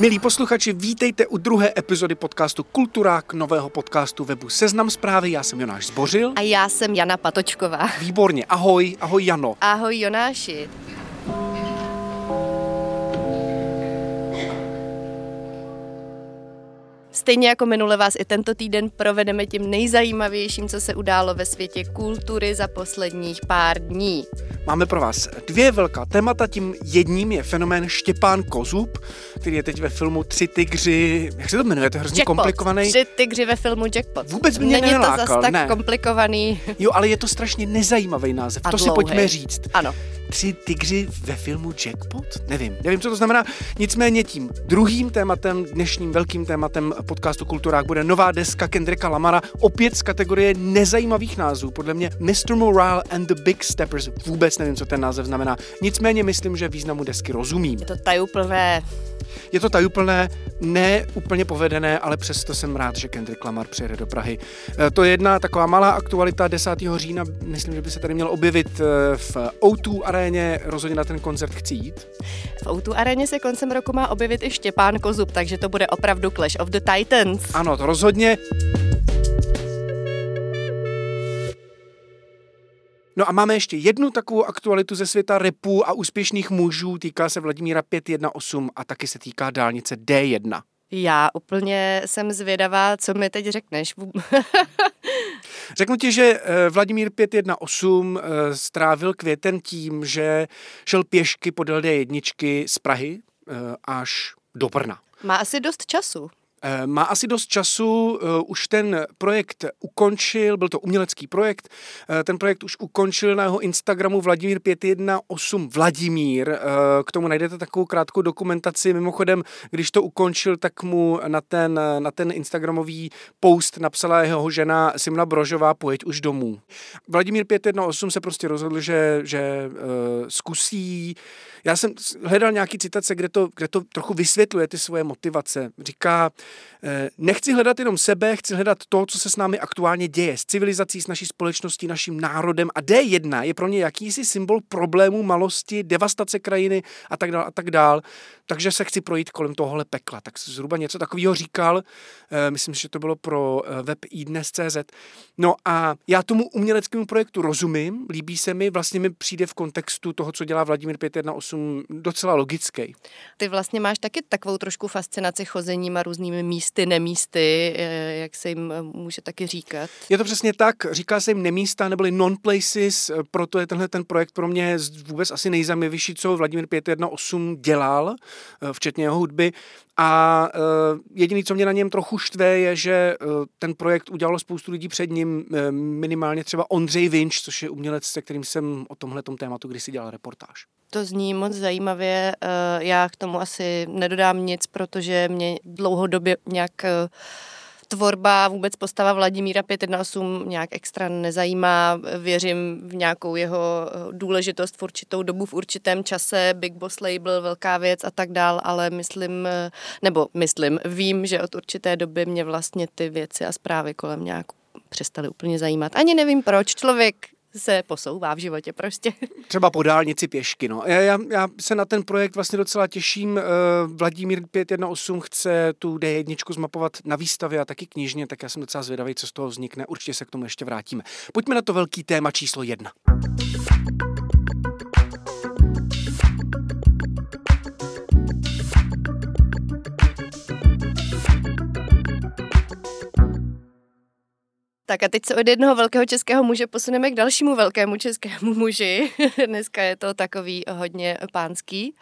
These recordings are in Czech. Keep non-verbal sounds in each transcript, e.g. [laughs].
Milí posluchači, vítejte u druhé epizody podcastu Kulturák, nového podcastu webu Seznam zprávy. Já jsem Jonáš Zbořil. A já jsem Jana Patočková. Výborně, ahoj, ahoj Jano. Ahoj Jonáši. Stejně jako minule vás i tento týden provedeme tím nejzajímavějším, co se událo ve světě kultury za posledních pár dní. Máme pro vás dvě velká témata. Tím jedním je fenomén Štěpán Kozub, který je teď ve filmu Tři tygři. Jak se to jmenuje? To je hrozně Jackpot. komplikovaný. Tři tygři ve filmu Jackpot. Vůbec mě Není to nelákal, zas tak ne. komplikovaný Jo, ale je to strašně nezajímavý název. a to si dlouhý. pojďme říct. Ano. Tři tygři ve filmu Jackpot? Nevím, nevím, co to znamená. Nicméně tím druhým tématem, dnešním velkým tématem podcastu Kulturák bude nová deska Kendricka Lamara, opět z kategorie nezajímavých názvů. Podle mě Mr. Morale and the Big Steppers. Vůbec nevím, co ten název znamená. Nicméně myslím, že významu desky rozumím. Je to tajuplné. Je to tajuplné, ne úplně povedené, ale přesto jsem rád, že Kendrick Lamar přijede do Prahy. E, To je jedna taková malá aktualita 10. října, myslím, že by se tady měl objevit e, v O2 aréně, rozhodně na ten koncert chci jít. V Outu aréně se koncem roku má objevit i Štěpán Kozub, takže to bude opravdu Clash of the Titans. Ano, to rozhodně. No a máme ještě jednu takovou aktualitu ze světa repu a úspěšných mužů. Týká se Vladimíra 518 a taky se týká dálnice D1. Já úplně jsem zvědavá, co mi teď řekneš. [laughs] Řeknu ti, že eh, Vladimír 518 eh, strávil květen tím, že šel pěšky podél D1 z Prahy eh, až do Brna. Má asi dost času. Eh, Má asi dost času, eh, už ten projekt ukončil, byl to umělecký projekt, eh, ten projekt už ukončil na jeho Instagramu Vladimír 518 Vladimír, k tomu najdete takovou krátkou dokumentaci, mimochodem, když to ukončil, tak mu na ten, na ten Instagramový post napsala jeho žena Simona Brožová, pojeď už domů. Vladimír 518 se prostě rozhodl, že, že zkusí, já jsem hledal nějaký citace, kde to, kde to trochu vysvětluje ty svoje motivace. Říká, nechci hledat jenom sebe, chci hledat to, co se s námi aktuálně děje, s civilizací, s naší společností, naším národem. A D1 je pro ně jakýsi symbol problémů, malosti, devastace krajiny a tak dál a tak dál. Takže se chci projít kolem tohohle pekla. Tak zhruba něco takového říkal. Eh, Myslím, že to bylo pro eh, web iDnes.cz. No a já tomu uměleckému projektu rozumím, líbí se mi, vlastně mi přijde v kontextu toho, co dělá Vladimír 518 docela logický. Ty vlastně máš taky takovou trošku fascinaci chozením a různými místy, nemísty, eh, jak se jim eh, může taky říkat. Je to přesně tak, říká se jim nemísta neboli non-places, proto je tenhle ten projekt pro mě vůbec asi nejzajímavější, co Vladimír 518 dělal, eh, včetně jeho hudby. A uh, jediný, co mě na něm trochu štve, je, že uh, ten projekt udělalo spoustu lidí před ním, uh, minimálně třeba Ondřej Vinč, což je umělec, se kterým jsem o tomhle tématu kdysi dělal reportáž. To zní moc zajímavě. Já k tomu asi nedodám nic, protože mě dlouhodobě nějak eh, tvorba, vůbec postava Vladimíra 518 nějak extra nezajímá. Věřím v nějakou jeho eh, důležitost v určitou dobu, v určitém čase, Big Boss Label, velká věc a tak dál, ale myslím, eh, nebo myslím, vím, že od určité doby mě vlastně ty věci a zprávy kolem nějak přestaly úplně zajímat. Ani nevím proč. Člověk se posouvá v životě prostě. [laughs] Třeba po dálnici pěšky. No. Já, já, já se na ten projekt vlastně docela těším. Eh, Vladimír 518 chce tu D1 zmapovat na výstavě a taky knižně, tak já jsem docela zvědavý, co z toho vznikne. Určitě se k tomu ještě vrátíme. Pojďme na to velký téma číslo jedna. Tak a teď se od jednoho velkého českého muže posuneme k dalšímu velkému českému [laughs] muži. Dneska je to takový hodně pánský.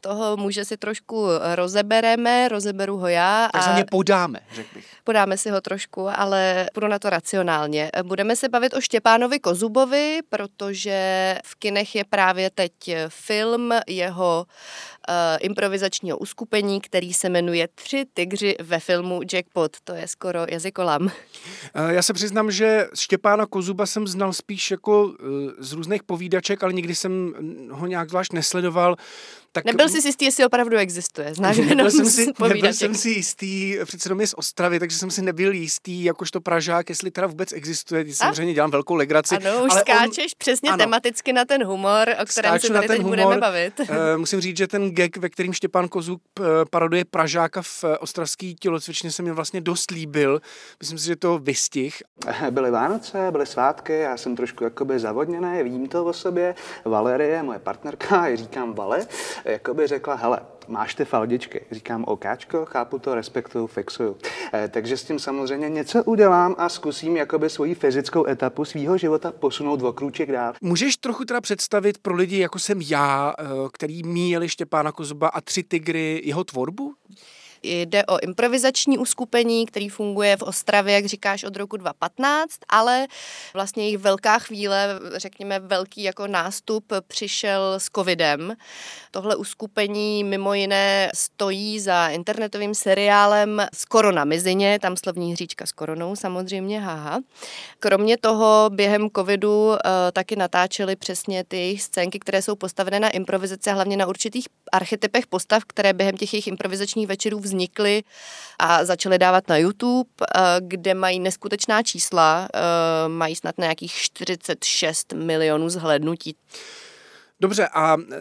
Toho muže si trošku rozebereme, rozeberu ho já Tak za a ně podáme, řekl bych. podáme si ho trošku, ale půjdu na to racionálně. Budeme se bavit o Štěpánovi Kozubovi, protože v kinech je právě teď film jeho uh, improvizačního uskupení, který se jmenuje Tři tygři ve filmu Jackpot. To je skoro jazykolam. Eh, Já se přiznám, že Štěpána Kozuba jsem znal spíš jako eh, z různých povídaček, ale nikdy jsem ho nějak zvlášť nesledoval. Tak, nebyl jsi jistý, jestli opravdu existuje. Znáš nebyl, jsem si, nebyl jsem si jistý, přece jenom je z Ostravy, takže jsem si nebyl jistý, jakožto Pražák, jestli teda vůbec existuje. Když samozřejmě dělám velkou legraci. Ano, už ale skáčeš on, přesně ano, tematicky na ten humor, o kterém se tady teď humor. budeme bavit. Uh, musím říct, že ten gag, ve kterým Štěpán Kozuk uh, paroduje Pražáka v uh, ostravský tělocvičně, se mi vlastně dost líbil. Myslím si, že to vystih. Byly Vánoce, byly svátky, já jsem trošku jakoby zavodněný, vím to o sobě. Valerie, moje partnerka, říkám Vale, jakoby řekla, hele, máš ty faldičky. Říkám, okáčko, chápu to, respektuju, fixuju. E, takže s tím samozřejmě něco udělám a zkusím jakoby svoji fyzickou etapu svého života posunout o krůček dál. Můžeš trochu teda představit pro lidi, jako jsem já, eh, který míjeli Štěpána Kozuba a tři tygry, jeho tvorbu? Jde o improvizační uskupení, který funguje v Ostravě, jak říkáš, od roku 2015, ale vlastně jejich velká chvíle, řekněme velký jako nástup, přišel s covidem. Tohle uskupení mimo jiné stojí za internetovým seriálem z Korona Mizině, tam slovní hříčka s koronou samozřejmě, haha. Kromě toho během covidu uh, taky natáčeli přesně ty scénky, které jsou postavené na improvizaci hlavně na určitých archetypech postav, které během těch jejich improvizačních večerů vznikly a začaly dávat na YouTube, eh, kde mají neskutečná čísla, eh, mají snad nějakých 46 milionů zhlednutí. Dobře, a e,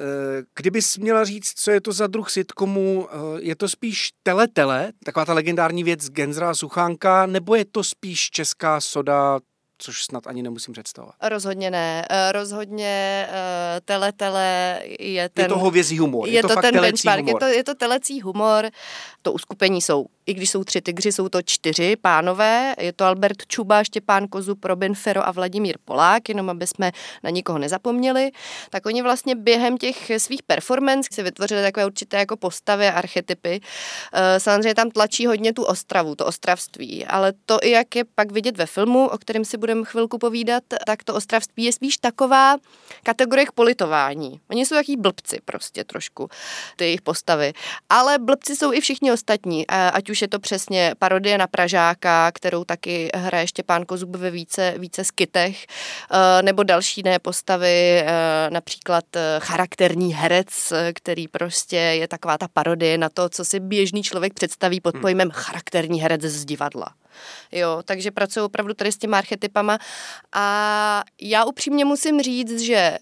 kdybys měla říct, co je to za druh sitcomu, je to spíš teletele, taková ta legendární věc Genzra Suchánka, nebo je to spíš česká soda což snad ani nemusím představovat. Rozhodně ne. Eh, rozhodně uh, tele, tele je ten... Je to hovězí humor. Je, je to, to ten benchmark. Humor. Je to, je to telecí humor. To uskupení jsou i když jsou tři tygři, jsou to čtyři pánové. Je to Albert Čuba, Štěpán Kozub, Robin Fero a Vladimír Polák, jenom aby jsme na nikoho nezapomněli. Tak oni vlastně během těch svých performance si vytvořili takové určité jako postavy a archetypy. Eh, samozřejmě tam tlačí hodně tu ostravu, to ostravství, ale to i jak je pak vidět ve filmu, o kterém si budeme chvilku povídat, tak to ostravství je spíš taková kategorie k politování. Oni jsou jaký blbci prostě trošku, ty jejich postavy. Ale blbci jsou i všichni ostatní, ať už už je to přesně parodie na Pražáka, kterou taky hraje Štěpán Kozub ve více, více skitech, eh, nebo další jiné postavy, eh, například eh, charakterní herec, který prostě je taková ta parodie na to, co si běžný člověk představí pod hmm. pojmem charakterní herec z divadla. Jo, takže pracuji opravdu tady s těma archetypama a já upřímně musím říct, že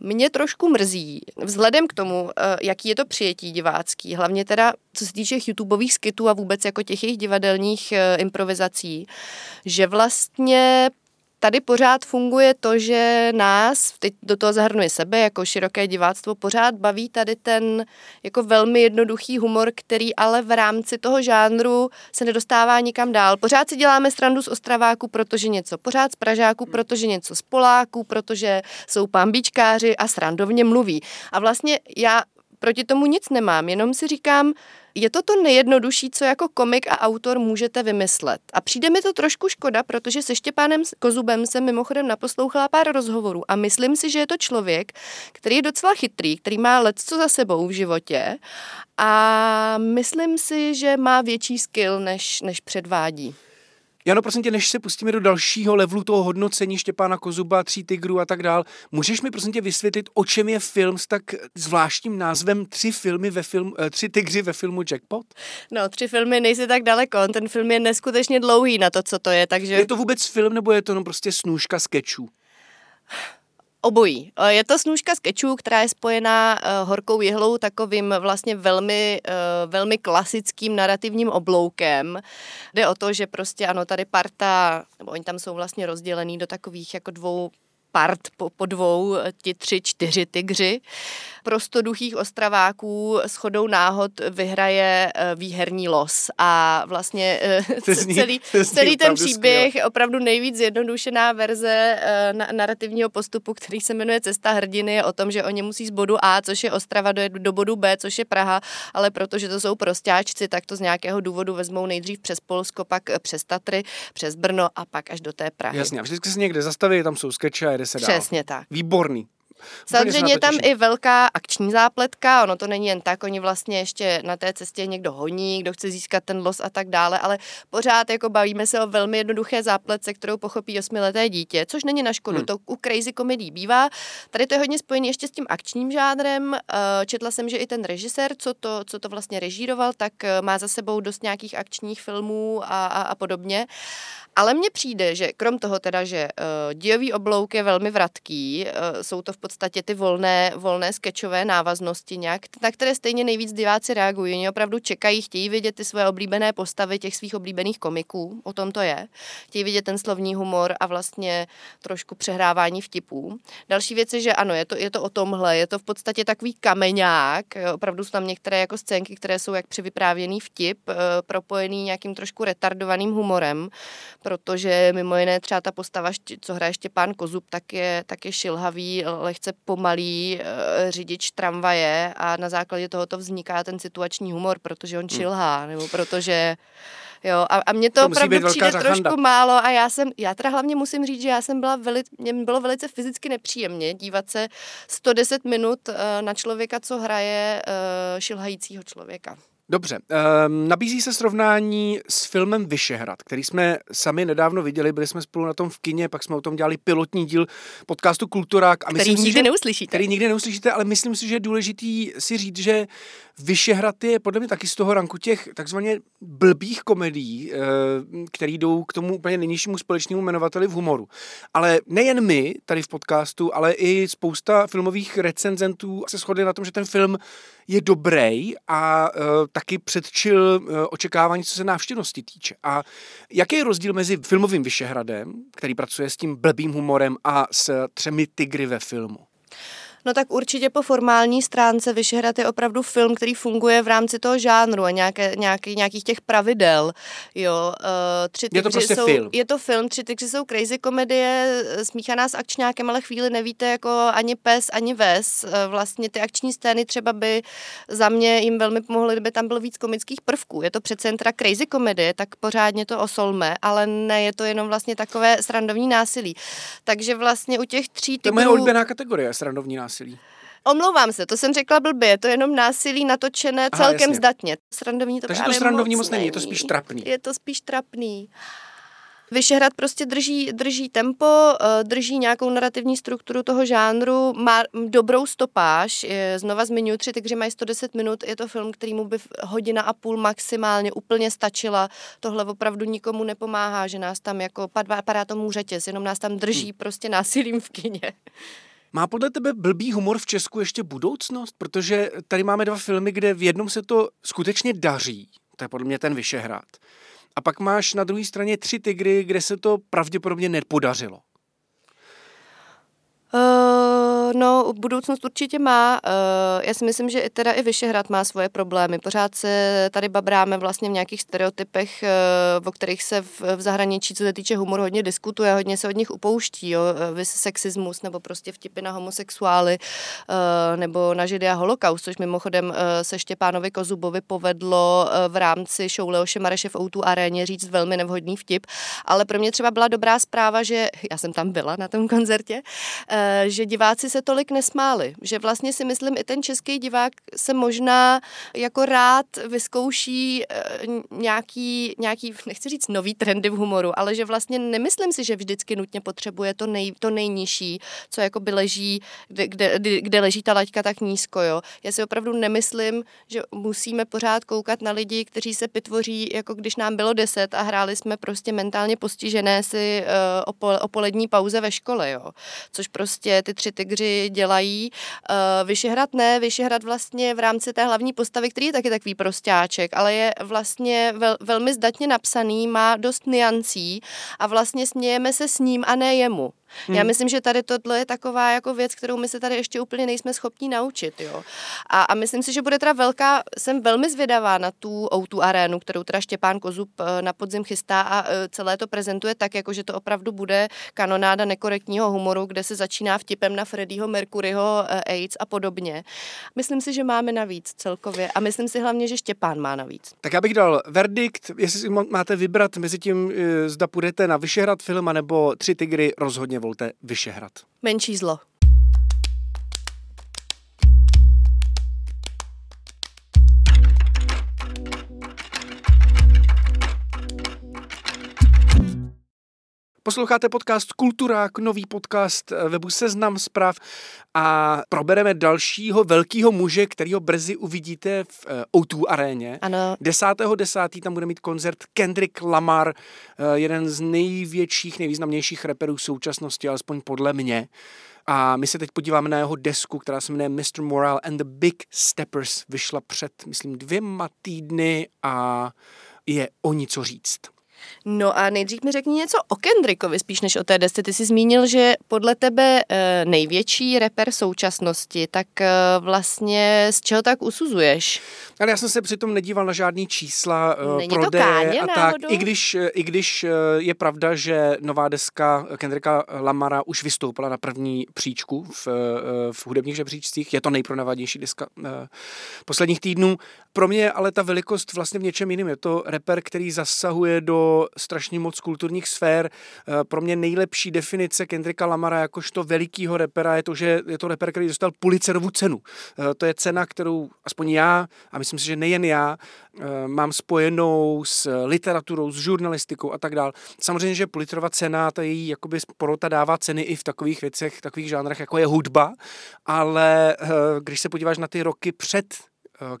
mě trošku mrzí, vzhledem k tomu, eh, jaký je to přijetí divácký, hlavně teda co se týče YouTubeových skitů a vůbec jako těch jejich divadelních eh, improvizací, že vlastně tady pořád funguje to, že nás, teď do toho zahrnuje sebe jako široké diváctvo, pořád baví tady ten jako velmi jednoduchý humor, který ale v rámci toho žánru se nedostává nikam dál. Pořád si děláme strandu z Ostraváku, protože něco, pořád z Pražáku, protože něco z Poláků, protože jsou pambičkáři a srandovně mluví. A vlastně já proti tomu nic nemám, jenom si říkám, je to to nejjednodušší, co jako komik a autor můžete vymyslet. A přijde mi to trošku škoda, protože se Štěpánem Kozubem jsem mimochodem naposlouchala pár rozhovorů a myslím si, že je to člověk, který je docela chytrý, který má let co za sebou v životě a myslím si, že má větší skill, než, než předvádí. Jano, prosím tě, než se pustíme do dalšího levelu toho hodnocení Štěpána Kozuba, Tří tigrů a tak dál, můžeš mi prosím tě vysvětlit, o čem je film s tak zvláštním názvem Tři filmy ve filmu, eh, Tři tygři ve filmu Jackpot? No, tři filmy nejsi tak daleko, ten film je neskutečně dlouhý na to, co to je, takže... Je to vůbec film, nebo je to no prostě snůžka sketchů? Obojí. Eh, je to snůžka skečů, která je spojená uh, horkou jehlou takovým vlastně velmi, uh, velmi klasickým narrativním obloukem. Jde o to, že prostě ano, tady parta, nebo oni tam jsou vlastně rozdělený do takových jako dvou part po, po dvou, ti tři, čtyři tygři. Prostoduchých ostraváků s chodou náhod vyhraje eh, výherní los a vlastně eh, zní, celý, celý ten příběh, skvěl. opravdu nejvíc zjednodušená verze eh, na, narrativního postupu, který se jmenuje Cesta hrdiny, je o tom, že oni musí z bodu A, což je Ostrava, dojet do bodu B, což je Praha, ale protože to jsou prostáčci, tak to z nějakého důvodu vezmou nejdřív přes Polsko, pak přes Tatry, přes Brno a pak až do té Prahy. Jasně, a vždycky se někde zastaví, tam jsou skeče a jede se Přesně tak. Výborný. Samozřejmě je tam i velká akční zápletka, ono to není jen tak, oni vlastně ještě na té cestě někdo honí, kdo chce získat ten los a tak dále, ale pořád jako bavíme se o velmi jednoduché zápletce, kterou pochopí osmileté dítě, což není na škodu, hmm. to u crazy komedí bývá. Tady to je hodně spojený ještě s tím akčním žádrem. Eh, četla jsem, že i ten režisér, co to, co to vlastně režíroval, tak eh, má za sebou dost nějakých akčních filmů a, a, a podobně. Ale mně přijde, že krom toho teda, že uh, oblouk je velmi vratký, uh, jsou to v podstatě ty volné, volné skečové návaznosti nějak, na které stejně nejvíc diváci reagují. Oni opravdu čekají, chtějí vidět ty své oblíbené postavy těch svých oblíbených komiků, o tom to je. Chtějí vidět ten slovní humor a vlastně trošku přehrávání vtipů. Další věc je, že ano, je to, je to o tomhle, je to v podstatě takový kameňák, opravdu jsou tam některé jako scénky, které jsou jak při vyprávěný vtip, uh, propojený nějakým trošku retardovaným humorem protože mimo jiné třeba ta postava, co hraje Štěpán Kozub, tak je, tak je šilhavý, lehce pomalý e, řidič tramvaje a na základě tohoto vzniká ten situační humor, protože on hmm. šilhá, nebo protože Jo, a, a mě to, to opravdu přijde trošku handa. málo a já jsem, já teda hlavně musím říct, že já jsem byla veli, mě bylo velice fyzicky nepříjemně dívat se 110 minut uh, na člověka, co hraje uh, šilhajícího člověka. Dobře, um, nabízí se srovnání s filmem Vyšehrad, který jsme sami nedávno viděli, byli jsme spolu na tom v kině, pak jsme o tom dělali pilotní díl podcastu Kulturák. A který nikdy si, že, neuslyšíte. Který nikdy neuslyšíte, ale myslím si, že je důležitý si říct, že Vyšehrad je podle mě taky z toho ranku těch takzvaně blbých komedií, eh, které jdou k tomu úplně nejnižšímu společnému jmenovateli v humoru. Ale nejen my tady v podcastu, ale i spousta filmových recenzentů se shodli na tom, že ten film je dobrý a uh, taky předčil uh, očekávání, co se návštěvnosti týče. A jaký je rozdíl mezi filmovým Vyšehradem, který pracuje s tím blbým humorem, a s třemi tygry ve filmu? No tak určitě po formální stránce Vyšehrad je opravdu film, který funguje v rámci toho žánru a nějaké, nějaký, nějakých těch pravidel. Jo, uh, tři je to prostě jsou, film. Je to film, tři tygři jsou crazy komedie, eh, smíchaná s akčňákem, ale chvíli nevíte jako ani pes, ani ves. Uh, vlastně ty akční scény třeba by za mě jim velmi pomohly, kdyby tam bylo víc komických prvků. Je to přece jen teda crazy komedie, tak pořádně to osolme, ale ne, je to jenom vlastně takové srandovní násilí. Takže vlastně u těch tří tygrů... To je moje oblíbená kategorie, srandovní násilí násilí. Omlouvám se, to jsem řekla blbě, je to jenom násilí natočené Aha, celkem jasně. zdatně. Srandovní to Takže to srandovní moc není, je to spíš trapný. Je to spíš trapný. Vyšehrad prostě drží, drží tempo, eh, drží nějakou narrativní strukturu toho žánru, má dobrou stopáž. Znova zmiňuji tři tygři mají 110 minut, je to film, kterýmu by hodina a půl maximálně úplně stačila. Tohle opravdu nikomu nepomáhá, že nás tam jako padá tomu řetěz, jenom nás tam drží hmm. prostě násilím v kině. Má podle tebe blbý humor v Česku ještě budoucnost? Protože tady máme dva filmy, kde v jednom se to skutečně daří. To je podle mě ten Vyšehrad. A pak máš na druhé straně tři tygry, kde se to pravděpodobně nepodařilo. Uh, no, budoucnost určitě má. Uh, já si myslím, že teda i Vyšehrad má svoje problémy. Pořád se tady babráme vlastně v nějakých stereotypech, uh, o kterých se v, v zahraničí, co se týče humoru, hodně diskutuje, hodně se od nich upouští. Jo? Vys sexismus nebo prostě vtipy na homosexuály nebo na židy a holokaust, což mimochodem se Štěpánovi Kozubovi povedlo v rámci show Leoše Mareše v Outu aréně říct velmi nevhodný vtip. Ale pro mě třeba byla dobrá zpráva, že já jsem tam byla na tom koncertě, Eh, že diváci se tolik nesmáli. Že vlastně si myslím, i ten český divák se možná jako rád vyzkouší eh, nějaký, nějaký, nechci říct nový trendy v humoru, ale že vlastně nemyslím si, že vždycky nutně potřebuje to, nej, to nejnižší, co jako by leží, kde, kde, kde leží ta laťka tak nízko. Jo. Já si opravdu nemyslím, že musíme pořád koukat na lidi, kteří se pitvoří, jako když nám bylo deset a hráli jsme prostě mentálně postižené si uh, o, pol, o polední pauze ve škole, jo. Což prostě ty tři tygři dělají. Uh, Vyšehrad ne, Vyšehrad vlastně v rámci té hlavní postavy, který je taky takový prostáček, ale je vlastně vel, velmi zdatně napsaný, má dost niancí a vlastně smějeme se s ním a ne jemu. Hmm. Já myslím, že tady tohle je taková jako věc, kterou my se tady ještě úplně nejsme schopni naučit. Jo. A, a myslím si, že bude teda velká, jsem velmi zvědavá na tu o arénu, kterou teda Štěpán Kozub eh, na podzim chystá a eh, celé to prezentuje tak, jako že to opravdu bude kanonáda nekorektního humoru, kde se začíná vtipem na Freddieho Mercuryho eh, AIDS a podobně. Myslím si, že máme navíc celkově a myslím si hlavně, že Štěpán má navíc. Tak já bych dal verdikt, jestli si máte vybrat mezi tím, zda půjdete na Vyšehrad film nebo Tři tygry rozhodně volte Vyšehrad. Menší zlo. Posloucháte podcast Kulturák, nový podcast webu Seznam zpráv a probereme dalšího velkého muže, kterýho brzy uvidíte v eh, O2 aréně. Ano. 10.10. 10. tam bude mít koncert Kendrick Lamar, eh, jeden z největších, nejvýznamnějších reperů současnosti, alespoň podle mě. A my se teď podíváme na jeho desku, která se jmenuje Mr. Morale and the Big Steppers. Vyšla před, myslím, dvěma týdny a je o něco říct. No a nejdřív mi řekni něco o Kendrickovi, spíš než o té desce. Ty jsi zmínil, že podle tebe e, největší reper současnosti, tak e, vlastně z čeho tak usuzuješ? Ale já jsem se přitom nedíval na žádný čísla uh, Není prodeje to káně, a tak. Náhodou? I když, I když je pravda, že nová deska Kendricka Lamara už vystoupila na první příčku v, v hudebních žebříčcích, je to nejpronavadější deska posledních týdnů. Pro mě ale ta velikost vlastně v něčem jiném. Je to reper, který zasahuje do strašně moc kulturních sfér. Uh, pro mě nejlepší definice Kendricka Lamara jakožto velikýho repera je to, že je to reper, který dostal Pulitzerovu cenu. Uh, to je cena, kterou aspoň já a myslím si, že nejen já, mám spojenou s literaturou, s žurnalistikou a tak dál. Samozřejmě, že Pulitzerova cena, ta její jakoby porota dává ceny i v takových věcech, takových žánrech, jako je hudba, ale když se podíváš na ty roky před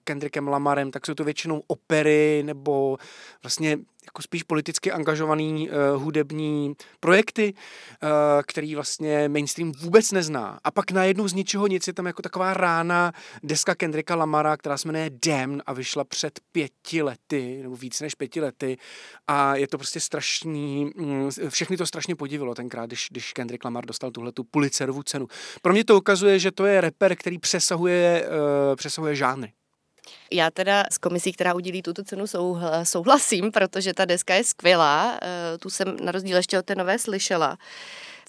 Kendrickem Lamarem, tak jsou to většinou opery nebo vlastně jako spíš politicky angažovaný uh, hudební projekty, uh, který vlastně mainstream vůbec nezná. A pak najednou z ničeho nic je tam jako taková rána deska Kendricka Lamara, která se jmenuje Damn a vyšla před pěti lety, nebo víc než pěti lety. A je to prostě strašný, mm, všechny to strašně podivilo tenkrát, když, když Kendrick Lamar dostal tuhle tu Pulitzerovu cenu. Pro mě to ukazuje, že to je rapper, který přesahuje, uh, přesahuje žánry. Já teda s komisí, která udělí tuto cenu, souhlasím, protože ta deska je skvělá. Eh, tu jsem na rozdíl ještě od té nové slyšela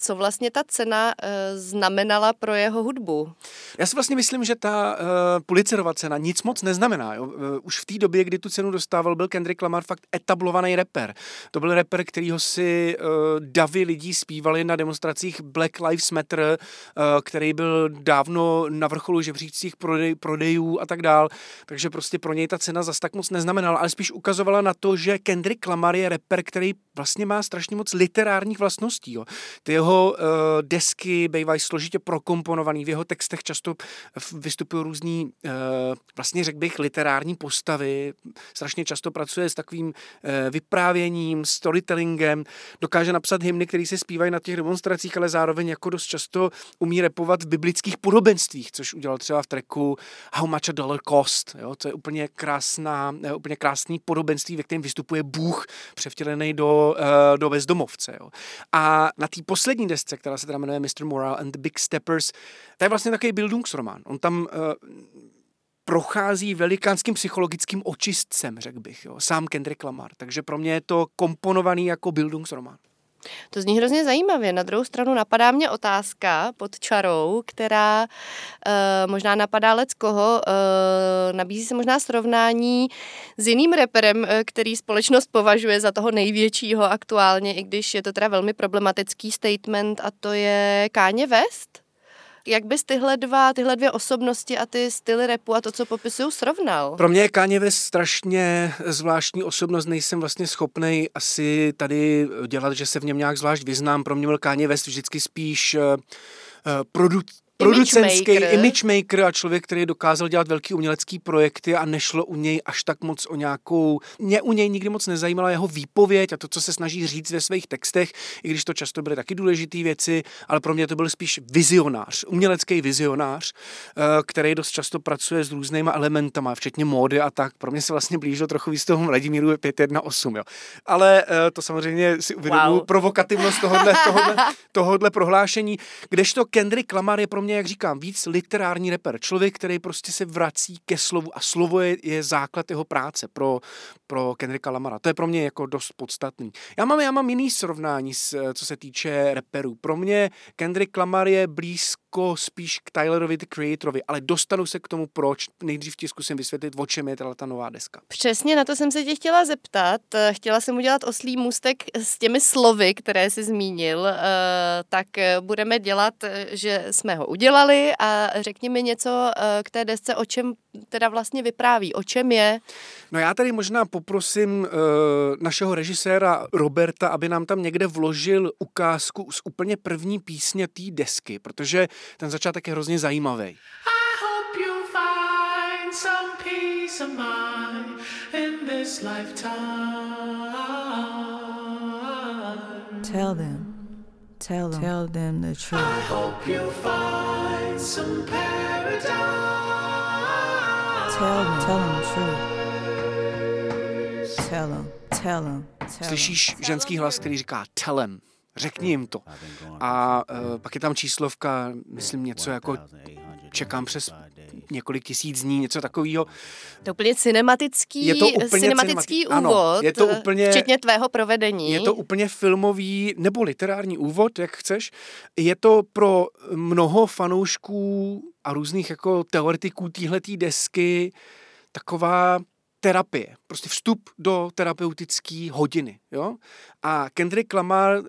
co vlastně ta cena uh, znamenala pro jeho hudbu. Já si vlastně myslím, že ta uh, Pulitzerova cena nic moc neznamená. Jo? Uh, už v té době, kdy tu cenu dostával, byl Kendrick Lamar fakt etablovaný rapper. To byl rapper, kterýho si uh, davy lidí zpívali na demonstracích Black Lives Matter, uh, který byl dávno na vrcholu žebřících prodej, prodejů a tak dál. Takže prostě pro něj ta cena zas tak moc neznamenala, ale spíš ukazovala na to, že Kendrick Lamar je rapper, který vlastně má strašně moc literárních vlastností. Jo. Ty jeho uh, desky bývají složitě prokomponovaný, v jeho textech často vystupují různý, uh, vlastně řekl bych, literární postavy, strašně často pracuje s takovým uh, vyprávěním, storytellingem, dokáže napsat hymny, které se zpívají na těch demonstracích, ale zároveň jako dost často umí repovat v biblických podobenstvích, což udělal třeba v treku How Much a Dollar Cost, jo? to je úplně krásná, úplně krásný podobenství, ve kterém vystupuje Bůh převtělený do, uh, do bezdomovce. Jo? A na té poslední desce, která se teda jmenuje Mr. Morale and the Big Steppers, to je vlastně takový Bildungsromán. On tam uh, prochází velikánským psychologickým očistcem, řekl bych, jo, sám Kendrick Lamar. Takže pro mě je to komponovaný jako Bildungsromán. To zní hrozně zajímavě. Na druhou stranu napadá mě otázka pod čarou, která uh, možná napadá lec koho. Uh, nabízí se možná srovnání s jiným reperem, uh, který společnost považuje za toho největšího aktuálně, i když je to teda velmi problematický statement a to je Káně West. Jak bys tyhle dva, tyhle dvě osobnosti a ty styly repu a to, co popisují, srovnal? Pro mě je Kanye West strašně zvláštní osobnost, nejsem vlastně schopný asi tady dělat, že se v něm nějak zvlášť vyznám. Pro mě byl Kanye West vždycky spíš uh, produ- producentský image maker a člověk, který dokázal dělat velký umělecký projekty a nešlo u něj až tak moc o nějakou, mě u něj nikdy moc nezajímala jeho výpověď a to, co se snaží říct ve svých textech, i když to často byly taky důležité věci, ale pro mě to byl spíš vizionář, umělecký vizionář, eh, který dost často pracuje s různýma elementama, včetně módy a tak. Pro mě se vlastně blížilo trochu víc toho Vladimíru 518, jo. Ale eh, to samozřejmě si uvědomuji wow. provokativnost tohohle, tohohle, tohohle prohlášení, kdežto Kendrick Lamar je pro mě mě, jak říkám, víc literární reper. Člověk, který prostě se vrací ke slovu a slovo je, je základ jeho práce pro, pro Kendricka Lamara. To je pro mě jako dost podstatný. Já mám, já mám jiný srovnání, s, co se týče reperů. Pro mě Kendrick Lamar je blízko daleko spíš k Tylerovi, the creatorovi, ale dostanu se k tomu, proč. Nejdřív ti zkusím vysvětlit, o čem je ta nová deska. Přesně na to jsem se tě chtěla zeptat. Chtěla jsem udělat oslý můstek s těmi slovy, které jsi zmínil. Eh, tak budeme dělat, že jsme ho udělali a řekni mi něco eh, k té desce, o čem teda vlastně vypráví, o čem je. No já tady možná poprosím uh, našeho režiséra Roberta, aby nám tam někde vložil ukázku z úplně první písně té desky, protože ten začátek je hrozně zajímavý. Tell them, tell them, tell them the truth. I hope you find some paradise. Tell them, tell them the truth. Tell them, tell them. Slyšíš ženský hlas, který říká tell them. Řekni jim to. A uh, pak je tam číslovka, myslím něco jako čekám přes několik tisíc dní, něco takového. To úplně cinematický, je to úplně cinematický cinemati- úvod, ano, je to úplně, včetně tvého provedení. Je to úplně filmový nebo literární úvod, jak chceš. Je to pro mnoho fanoušků a různých jako teoretiků téhletý desky taková terapie, prostě vstup do terapeutické hodiny. Jo? A Kendrick Lamar uh,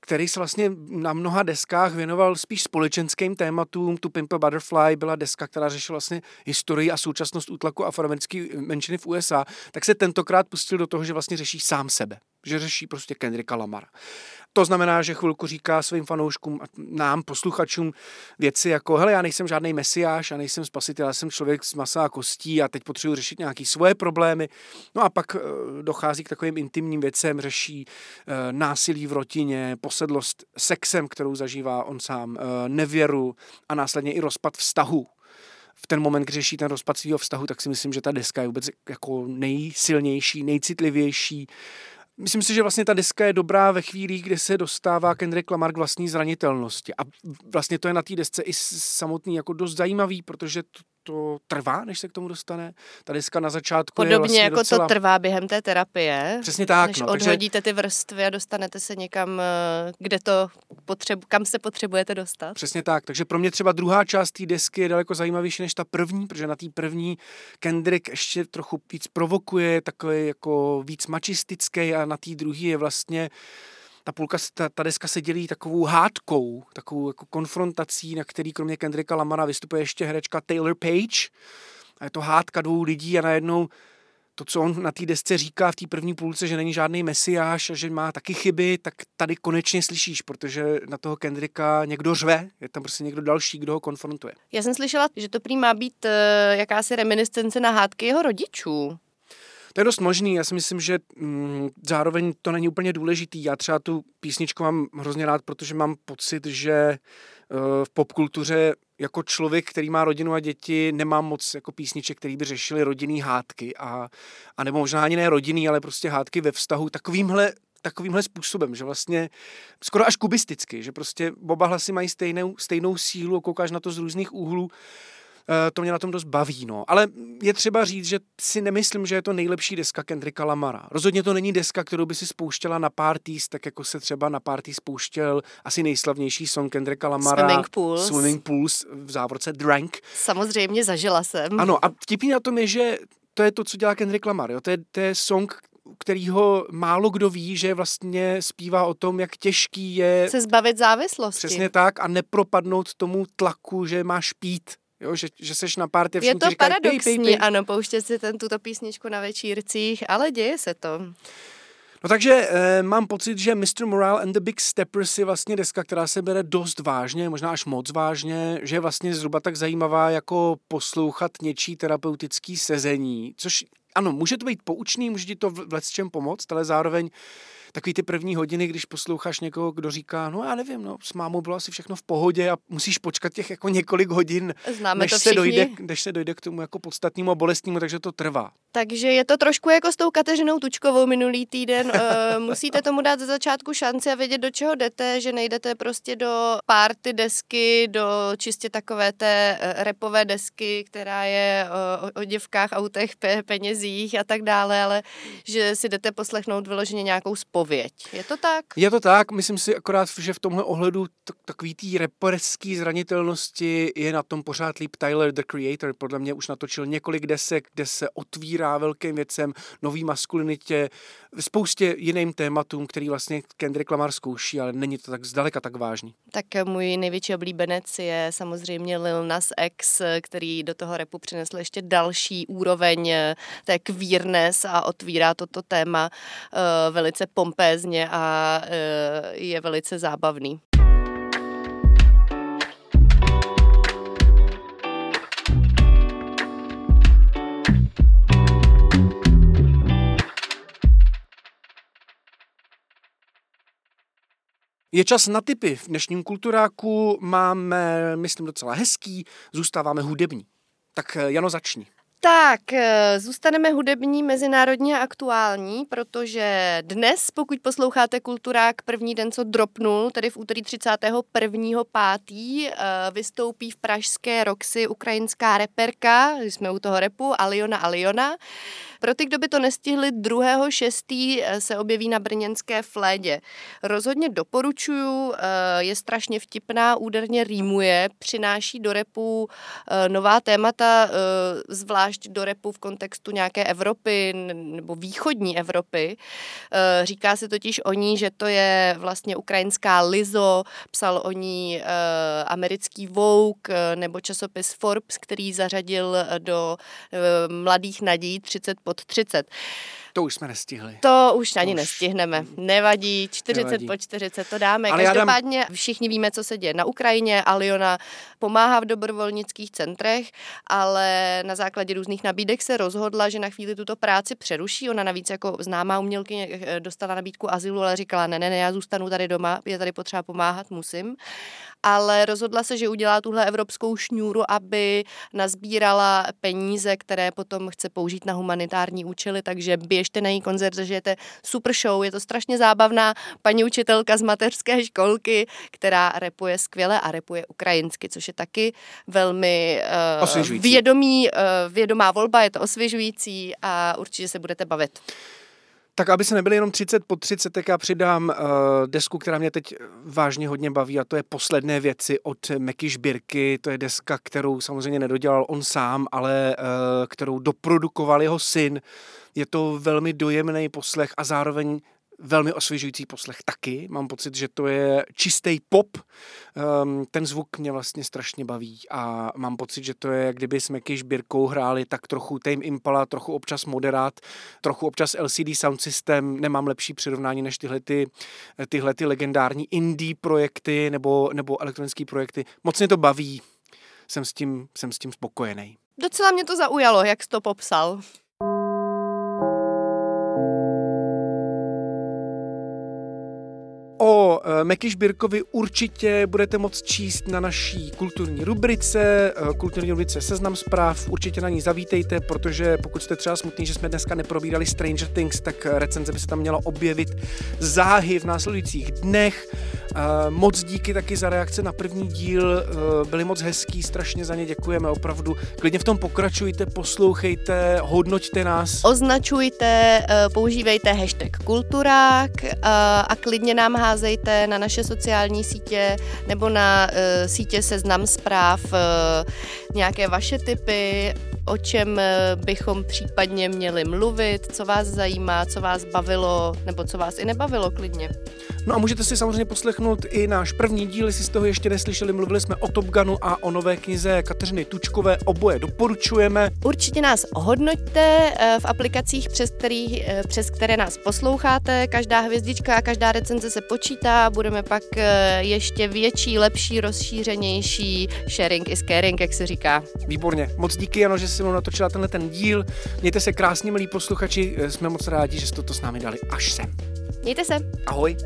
který se vlastně na mnoha deskách věnoval spíš společenským tématům. Tu Pimp a Butterfly byla deska, která řešila vlastně historii a současnost útlaku afroamerické menšiny v USA, tak se tentokrát pustil do toho, že vlastně řeší sám sebe, že řeší prostě Kendricka Lamara. To znamená, že chvilku říká svým fanouškům a nám, posluchačům, věci jako, hele, já nejsem žádný mesiáš, já nejsem spasitel, já jsem člověk z masa a kostí a teď potřebuji řešit nějaké svoje problémy. No a pak e, dochází k takovým intimním věcem, řeší e, násilí v rodině, posedlost sexem, kterou zažívá on sám, e, nevěru a následně i rozpad vztahu v ten moment, kdy řeší ten rozpad svého vztahu, tak si myslím, že ta deska je vůbec jako nejsilnější, nejcitlivější Myslím si, že vlastně ta deska je dobrá ve chvíli, kdy se dostává Kendrick Lamar k vlastní zranitelnosti. A vlastně to je na té desce i samotný jako dost zajímavý, protože to, to trvá, než se k tomu dostane. Ta deska na začátku Podobně je vlastně jako docela... to trvá během té terapie. Přesně tak. Než no, odhodíte takže... ty vrstvy a dostanete se někam, eh, kde to potřebu, kam se potřebujete dostat. Přesně tak. Takže pro mě třeba druhá část té desky je daleko zajímavější než ta první, protože na té první Kendrick ještě trochu víc provokuje, takový jako víc mačistický a na té druhé je vlastně ta půlka, ta, ta deska se dělí takovou hádkou, takovou jako konfrontací, na který kromě Kendricka Lamara vystupuje ještě herečka Taylor Page. A je to hádka dvou lidí a najednou to, co on na té desce říká v té první půlce, že není žádný mesiáš a že má taky chyby, tak tady konečně slyšíš, protože na toho Kendricka někdo řve, je tam prostě někdo další, kdo ho konfrontuje. Já jsem slyšela, že to prý má být uh, jakási reminiscence na hádky jeho rodičů. To je dost možný, já si myslím, že mm, zároveň to není úplně důležitý. Já třeba tu písničku mám hrozně rád, protože mám pocit, že uh, v popkultuře jako člověk, který má rodinu a děti, nemám moc jako písniček, který by řešili rodinný hádky a, a nebo možná ani ne rodinný, ale prostě hádky ve vztahu takovýmhle takovýmhle způsobem, že vlastně skoro až kubisticky, že prostě oba hlasy mají stejnou, stejnou sílu, koukáš na to z různých úhlů Eh, to mě na tom dost baví. No. Ale je třeba říct, že si nemyslím, že je to nejlepší deska Kendricka Lamara. Rozhodně to není deska, kterou by si spouštěla na parties, tak jako se třeba na party spouštěl asi nejslavnější song Kendricka Lamara. Swimming Pools. Swimming Pools v závorce Drank. Samozřejmě zažila jsem. Ano a vtipný na tom je, že to je to, co dělá Kendrick Lamar. Jo? To, je, to je song, kterýho málo kdo ví, že vlastně zpívá o tom, jak těžký je se zbavit závislosti. Přesně tak a nepropadnout tomu tlaku, že máš pít Jo, že, že seš na párty a Je to říkají, paradoxní, pej, pej, pej. ano, pouštět si ten, tuto písničku na večírcích, ale děje se to. No takže eh, mám pocit, že Mr. Morale and the Big Steppers je vlastně deska, která se bere dost vážně, možná až moc vážně, že je vlastně zhruba tak zajímavá jako poslouchat něčí terapeutický sezení, což ano, může to být poučný, může ti to v, v čem pomoct, ale zároveň takový ty první hodiny, když posloucháš někoho, kdo říká, no já nevím, no s mámou bylo asi všechno v pohodě a musíš počkat těch jako několik hodin, Známe než, to se dojde, než se dojde k tomu jako podstatnému a bolestnému, takže to trvá. Takže je to trošku jako s tou Kateřinou Tučkovou minulý týden. uh, [laughs] musíte tomu dát ze začátku šanci a vědět, do čeho jdete, že nejdete prostě do party desky, do čistě takové té uh, repové desky, která je uh, o, o děvkách, autech, pe, penězích a tak dále, ale že si jdete poslechnout vyloženě nějakou spověď odpověď. Je to tak? Je to tak, myslím si akorát, že v tomhle ohledu takový té reperský zranitelnosti je na tom pořád líp Tyler, the creator. Podle mě už natočil několik desek, kde se otvírá velkým věcem, nový maskulinitě, spoustě jiným tématům, který vlastně Kendrick Lamar zkouší, ale není to tak zdaleka tak vážný. Tak můj největší oblíbenec je samozřejmě Lil Nas X, který do toho repu přinesl ještě další úroveň té queerness a otvírá toto téma uh, velice pompézně a uh, je velice zábavný. Je čas na typy. V dnešním kulturáku máme, myslím, docela hezký, zůstáváme hudební. Tak eh, Jano, začni. Tak, eh, zůstaneme hudební, mezinárodně aktuální, protože dnes, pokud posloucháte Kulturák, první den, co dropnul, tedy v úterý 31. pátý, eh, vystoupí v pražské Roxy ukrajinská reperka, jsme u toho repu, Aliona Aliona. Pro ty, kdo by to nestihli, 2.6. Eh, se objeví na brněnské flédě. Rozhodně doporučuju, je strašně vtipná, úderně rýmuje, přináší do repu nová témata, zvlášť do repu v kontextu nějaké Evropy nebo východní Evropy. Eh, říká se totiž o ní, že to je vlastně ukrajinská Lizo, psal o ní eh, americký Vogue eh, nebo časopis Forbes, který zařadil do mladých nadějí 30 pod 30. To už jsme nestihli. To už ani už... nestihneme. Nevadí, 40 Nevadí. po 40 to dáme. Ale Každopádně dám... všichni víme, co se děje na Ukrajině. Aliona pomáhá v dobrovolnických centrech, ale na základě různých nabídek se rozhodla, že na chvíli tuto práci přeruší. Ona navíc jako známá umělkyně eh, dostala nabídku azylu, ale říkala, ne, ne, ne, já zůstanu tady doma, je tady potřeba pomáhat, musím. Ale rozhodla se, že udělá tuhle evropskou šňůru, aby nazbírala peníze, které potom chce použít na humanitární účely, takže běž běžte na její koncert, zažijete super show, je to strašně zábavná paní učitelka z mateřské školky, která repuje skvěle a repuje ukrajinsky, což je taky velmi uh, vědomí, uh, vědomá volba, je to osvěžující a určitě se budete bavit. Tak aby se nebyly jenom 30 po 30, tak já přidám uh, desku, která mě teď vážně hodně baví a to je Posledné věci od Meky Žbirky. To je deska, kterou samozřejmě nedodělal on sám, ale uh, kterou doprodukoval jeho syn. Je to velmi dojemný poslech a zároveň velmi osvěžující poslech taky. Mám pocit, že to je čistý pop. Um, ten zvuk mě vlastně strašně baví a mám pocit, že to je, kdyby jsme Kish Birkou hráli tak trochu Tame Impala, trochu občas Moderát, trochu občas LCD Sound System. Nemám lepší přirovnání než tyhle, ty, tyhle ty legendární indie projekty nebo, nebo elektronické projekty. Moc mě to baví. Jsem s tím, jsem s tím spokojený. Docela mě to zaujalo, jak jsi to popsal. Eh, Meky Šbírkovi určitě budete moct číst na naší kulturní rubrice, eh, kulturní rubrice Seznam zpráv, určitě na ní zavítejte, protože pokud jste třeba smutný, že jsme dneska neprobírali Stranger Things, tak recenze by se tam měla objevit záhy v následujících dnech. Eh, moc díky taky za reakce na první díl, byly moc hezký, strašně za ně děkujeme opravdu. Klidně v tom pokračujte, poslouchejte, hodnoťte nás. Označujte, používejte hashtag kulturák a klidně nám házejte na naše sociální sítě nebo na uh, sítě Seznam zpráv uh, nějaké vaše typy, o čem eh, bychom případně měli mluvit, co vás zajímá, co vás bavilo, nebo co vás i nebavilo klidně. No a můžete si samozřejmě poslechnout i náš první díl, jestli jste ho ještě neslyšeli. Mluvili jsme o Top Gunu a o nové knize Kateřiny Tučkové. Oboje doporučujeme. Určitě nás ohodnoťte v aplikacích, přes, který, přes které nás posloucháte. Každá hvězdička a každá recenze se počítá. Budeme pak ještě větší, lepší, rozšířenější sharing is caring, jak se říká říká. Výborně. Moc díky, Jano, že jsi mnou natočila tenhle ten díl. Mějte se krásně, milí posluchači. Jsme moc rádi, že jste to s námi dali až sem. Mějte se. Ahoj.